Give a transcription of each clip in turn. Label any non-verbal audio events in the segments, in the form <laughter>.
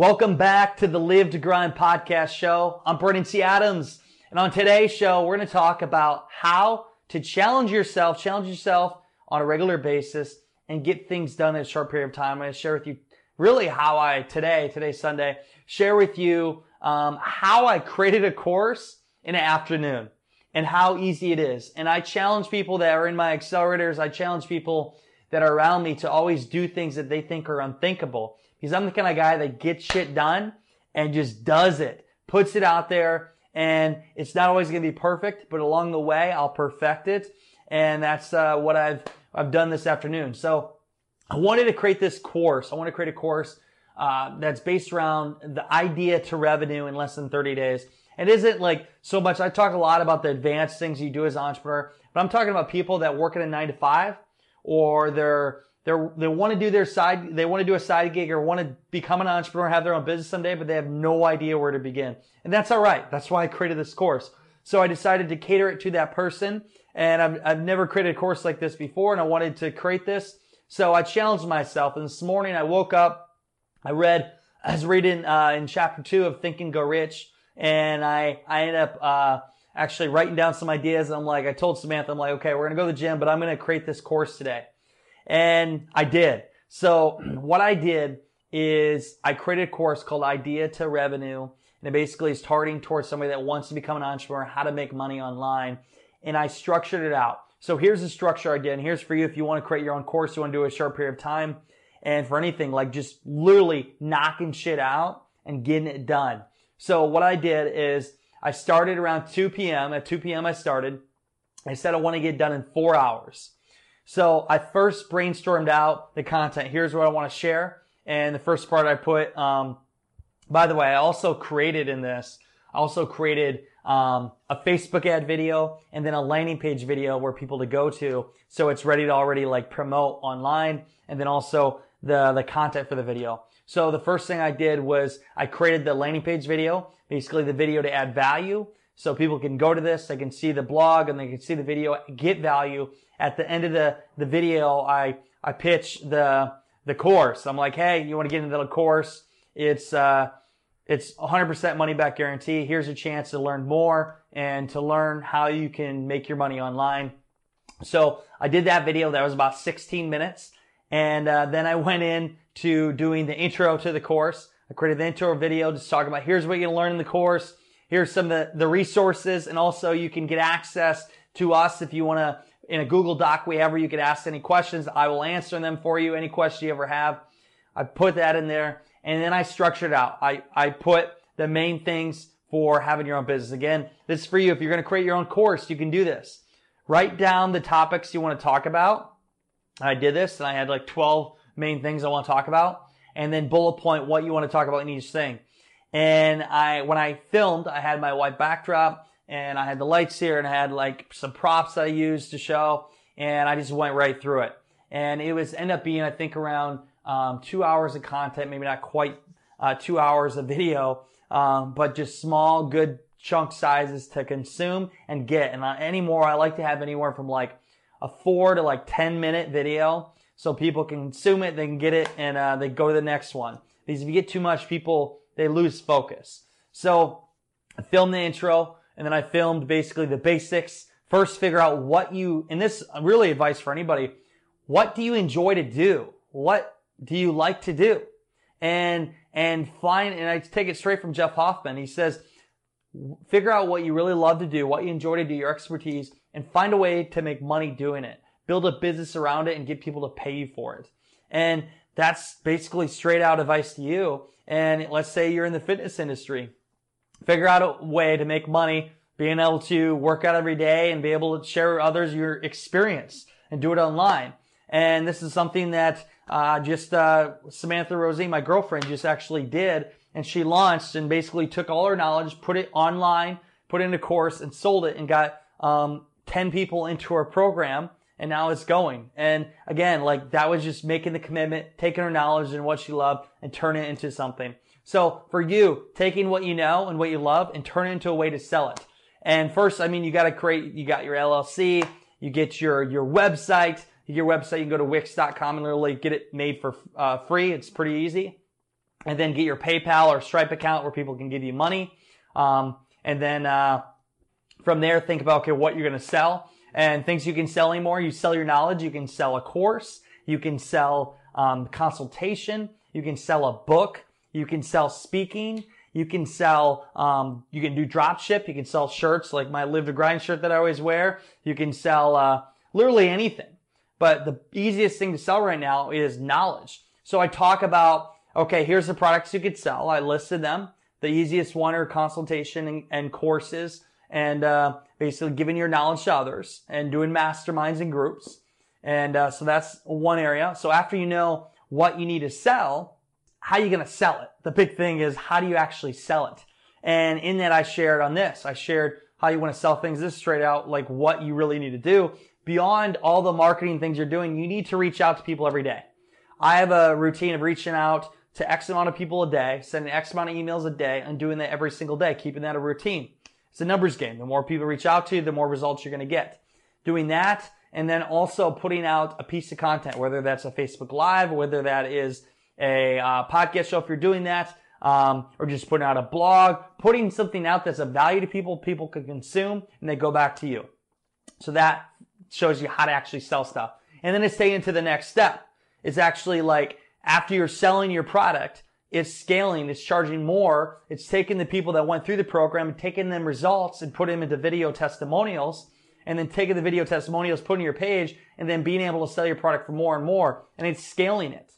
Welcome back to the Live to Grind podcast show. I'm Brandon T. Adams. And on today's show, we're going to talk about how to challenge yourself, challenge yourself on a regular basis and get things done in a short period of time. I'm going to share with you really how I today, today's Sunday, share with you um, how I created a course in an afternoon and how easy it is. And I challenge people that are in my accelerators. I challenge people that are around me to always do things that they think are unthinkable because I'm the kind of guy that gets shit done and just does it, puts it out there, and it's not always going to be perfect, but along the way, I'll perfect it. And that's uh, what I've I've done this afternoon. So I wanted to create this course. I want to create a course uh, that's based around the idea to revenue in less than 30 days. It isn't like so much. I talk a lot about the advanced things you do as an entrepreneur, but I'm talking about people that work in a nine to five or they're they're, they want to do their side, they want to do a side gig or want to become an entrepreneur, have their own business someday, but they have no idea where to begin. And that's all right. That's why I created this course. So I decided to cater it to that person. And I've, I've never created a course like this before and I wanted to create this. So I challenged myself. And this morning I woke up, I read, I was reading, uh, in chapter two of Think and Grow Rich. And I, I ended up, uh, actually writing down some ideas. I'm like, I told Samantha, I'm like, okay, we're going to go to the gym, but I'm going to create this course today. And I did. So what I did is I created a course called Idea to Revenue. And it basically is targeting towards somebody that wants to become an entrepreneur, how to make money online. And I structured it out. So here's the structure I did. And here's for you if you want to create your own course, you want to do a short period of time. And for anything, like just literally knocking shit out and getting it done. So what I did is I started around 2 p.m. At 2 p.m. I started. I said I want to get done in four hours. So I first brainstormed out the content. Here's what I want to share. And the first part I put, um, by the way, I also created in this, I also created um, a Facebook ad video and then a landing page video where people to go to. So it's ready to already like promote online and then also the, the content for the video. So the first thing I did was I created the landing page video, basically the video to add value. So people can go to this, they can see the blog and they can see the video, get value. At the end of the, the video, I, I pitch the, the course. I'm like, hey, you want to get into the course? It's, uh, it's 100% money back guarantee. Here's a chance to learn more and to learn how you can make your money online. So I did that video. That was about 16 minutes. And uh, then I went in to doing the intro to the course. I created the intro video just talking about here's what to learn in the course. Here's some of the, the resources and also you can get access to us if you want to in a Google Doc wherever you could ask any questions. I will answer them for you. Any question you ever have. I put that in there and then I structured out. I, I put the main things for having your own business. Again, this is for you. If you're going to create your own course, you can do this. Write down the topics you want to talk about. I did this and I had like 12 main things I want to talk about and then bullet point what you want to talk about in each thing. And I, when I filmed, I had my white backdrop and I had the lights here and I had like some props that I used to show and I just went right through it. And it was end up being, I think around, um, two hours of content, maybe not quite, uh, two hours of video, um, but just small, good chunk sizes to consume and get. And uh, anymore, I like to have anywhere from like a four to like 10 minute video so people can consume it, they can get it, and uh, they go to the next one. Because if you get too much, people they lose focus. So I filmed the intro and then I filmed basically the basics. First figure out what you, and this really advice for anybody, what do you enjoy to do? What do you like to do? And, and find, and I take it straight from Jeff Hoffman. He says, figure out what you really love to do, what you enjoy to do, your expertise, and find a way to make money doing it. Build a business around it and get people to pay you for it. And that's basically straight out advice to you. And let's say you're in the fitness industry. Figure out a way to make money, being able to work out every day and be able to share with others your experience and do it online. And this is something that uh, just uh, Samantha Rosie, my girlfriend, just actually did. And she launched and basically took all her knowledge, put it online, put it in a course and sold it and got um, 10 people into her program and now it's going. And again, like that was just making the commitment, taking her knowledge and what she loved and turn it into something. So for you, taking what you know and what you love and turn it into a way to sell it. And first, I mean, you got to create, you got your LLC, you get your, your website, your website, you can go to wix.com and literally get it made for uh, free. It's pretty easy. And then get your PayPal or Stripe account where people can give you money. Um, and then, uh, from there, think about, okay, what you're going to sell and things you can sell anymore. You sell your knowledge. You can sell a course. You can sell um, consultation. You can sell a book. You can sell speaking. You can sell, um, you can do drop ship. You can sell shirts like my Live to Grind shirt that I always wear. You can sell, uh, literally anything. But the easiest thing to sell right now is knowledge. So I talk about, okay, here's the products you could sell. I listed them. The easiest one are consultation and, and courses and, uh, basically giving your knowledge to others and doing masterminds and groups. And uh, so that's one area. So after you know what you need to sell, how are you going to sell it? The big thing is how do you actually sell it? And in that I shared on this, I shared how you want to sell things this straight out, like what you really need to do. Beyond all the marketing things you're doing, you need to reach out to people every day. I have a routine of reaching out to X amount of people a day, sending X amount of emails a day, and doing that every single day, keeping that a routine. It's a numbers game. The more people reach out to you, the more results you're going to get. Doing that, and then also putting out a piece of content, whether that's a Facebook Live, whether that is a uh, podcast show if you're doing that, um, or just putting out a blog, putting something out that's of value to people, people can consume, and they go back to you. So that shows you how to actually sell stuff. And then it's taken to the next step. It's actually like after you're selling your product, it's scaling, it's charging more, it's taking the people that went through the program and taking them results and putting them into video testimonials, and then taking the video testimonials, putting your page, and then being able to sell your product for more and more, and it's scaling it.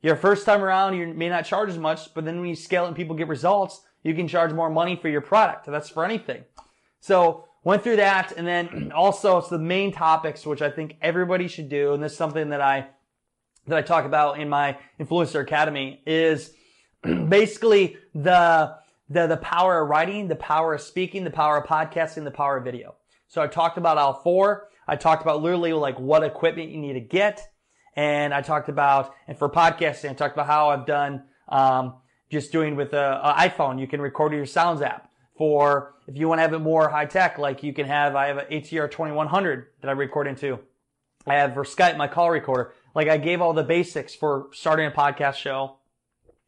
Your first time around, you may not charge as much, but then when you scale it and people get results, you can charge more money for your product. That's for anything. So went through that, and then <clears throat> also it's the main topics which I think everybody should do, and this is something that I that I talk about in my Influencer Academy is basically the, the, the power of writing, the power of speaking, the power of podcasting, the power of video. So I talked about all four. I talked about literally like what equipment you need to get. And I talked about, and for podcasting, I talked about how I've done, um, just doing with a, a iPhone, you can record your sounds app. For if you want to have it more high tech, like you can have, I have an ATR 2100 that I record into. I have for Skype my call recorder. Like I gave all the basics for starting a podcast show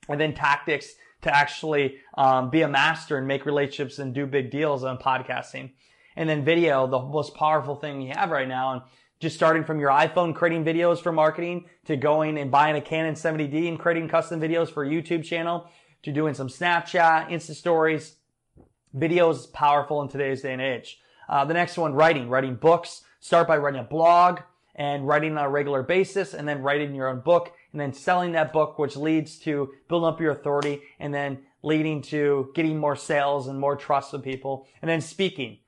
and then tactics to actually um, be a master and make relationships and do big deals on podcasting. And then video, the most powerful thing you have right now. And just starting from your iPhone creating videos for marketing to going and buying a Canon 70D and creating custom videos for YouTube channel to doing some Snapchat, Insta stories. Video is powerful in today's day and age. Uh, the next one, writing, writing books. Start by writing a blog and writing on a regular basis and then writing your own book and then selling that book, which leads to building up your authority and then leading to getting more sales and more trust with people. And then speaking.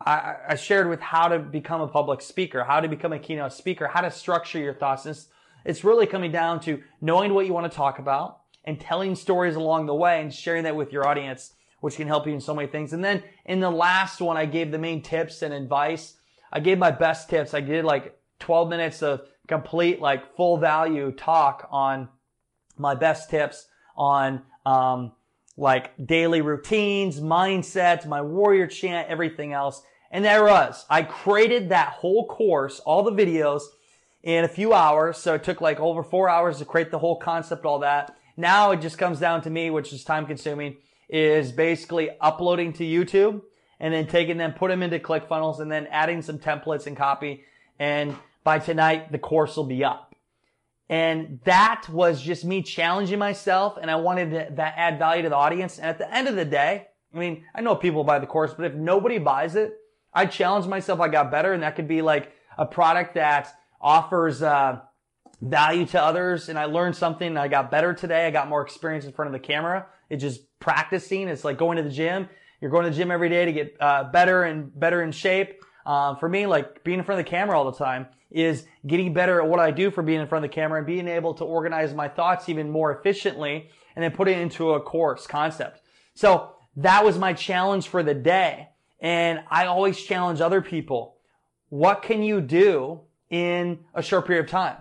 I, I shared with how to become a public speaker, how to become a keynote speaker, how to structure your thoughts. It's, it's really coming down to knowing what you want to talk about and telling stories along the way and sharing that with your audience, which can help you in so many things. And then in the last one, I gave the main tips and advice. I gave my best tips. I did like 12 minutes of complete like full value talk on my best tips on um, like daily routines, mindset, my warrior chant, everything else. And there was. I created that whole course, all the videos in a few hours. So it took like over four hours to create the whole concept, all that. Now it just comes down to me, which is time consuming, is basically uploading to YouTube and then taking them, put them into ClickFunnels and then adding some templates and copy and by tonight, the course will be up. And that was just me challenging myself and I wanted to that add value to the audience. And at the end of the day, I mean, I know people buy the course, but if nobody buys it, I challenged myself. I got better and that could be like a product that offers, uh, value to others. And I learned something. I got better today. I got more experience in front of the camera. It's just practicing. It's like going to the gym. You're going to the gym every day to get, uh, better and better in shape. Uh, for me, like being in front of the camera all the time is getting better at what I do for being in front of the camera and being able to organize my thoughts even more efficiently and then put it into a course concept. So that was my challenge for the day. And I always challenge other people. What can you do in a short period of time?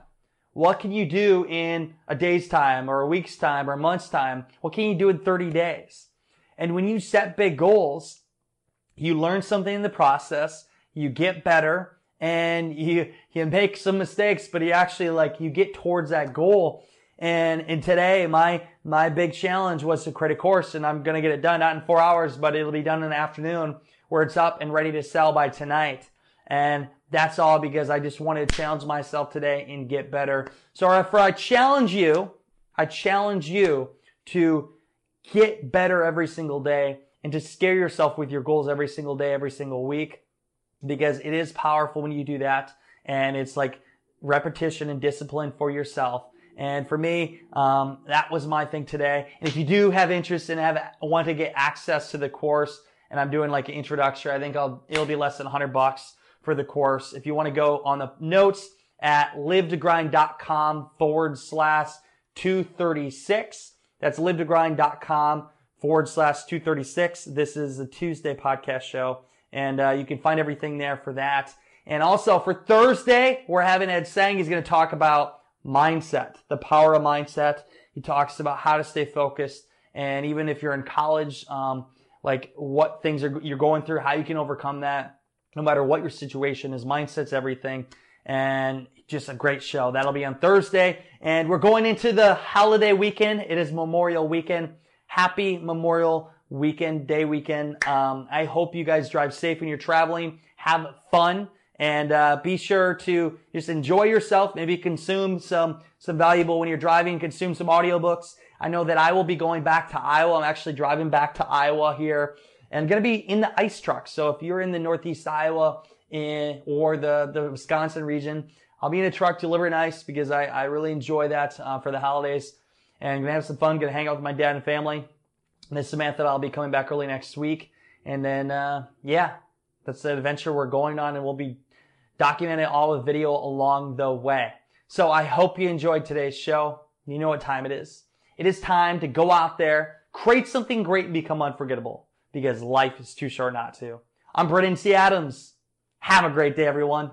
What can you do in a day's time or a week's time or a month's time? What can you do in 30 days? And when you set big goals, you learn something in the process, you get better, and you, you make some mistakes, but you actually like, you get towards that goal. And, and today, my, my big challenge was to create a course and I'm going to get it done, not in four hours, but it'll be done in the afternoon where it's up and ready to sell by tonight. And that's all because I just wanted to challenge myself today and get better. So for I challenge you, I challenge you to get better every single day and to scare yourself with your goals every single day, every single week, because it is powerful when you do that. And it's like repetition and discipline for yourself. And for me, um, that was my thing today. And if you do have interest and have want to get access to the course, and I'm doing like an introduction, I think I'll it'll be less than 100 bucks for the course. If you want to go on the notes at live2grind.com forward slash 236. That's live2grind.com forward slash 236. This is a Tuesday podcast show, and uh, you can find everything there for that. And also for Thursday, we're having Ed Sang. He's going to talk about mindset, the power of mindset. He talks about how to stay focused, and even if you're in college, um, like what things are you're going through, how you can overcome that, no matter what your situation is. Mindset's everything, and just a great show. That'll be on Thursday. And we're going into the holiday weekend. It is Memorial Weekend. Happy Memorial Weekend, Day Weekend. Um, I hope you guys drive safe when you're traveling. Have fun. And uh, be sure to just enjoy yourself. Maybe consume some some valuable when you're driving. Consume some audiobooks. I know that I will be going back to Iowa. I'm actually driving back to Iowa here, and going to be in the ice truck. So if you're in the Northeast Iowa in, or the the Wisconsin region, I'll be in a truck delivering ice because I, I really enjoy that uh, for the holidays. And gonna have some fun, gonna hang out with my dad and family. And Samantha, I'll be coming back early next week. And then, uh, yeah, that's the adventure we're going on and we'll be documenting all with video along the way. So I hope you enjoyed today's show. You know what time it is. It is time to go out there, create something great and become unforgettable because life is too short not to. I'm Brandon T. Adams. Have a great day, everyone.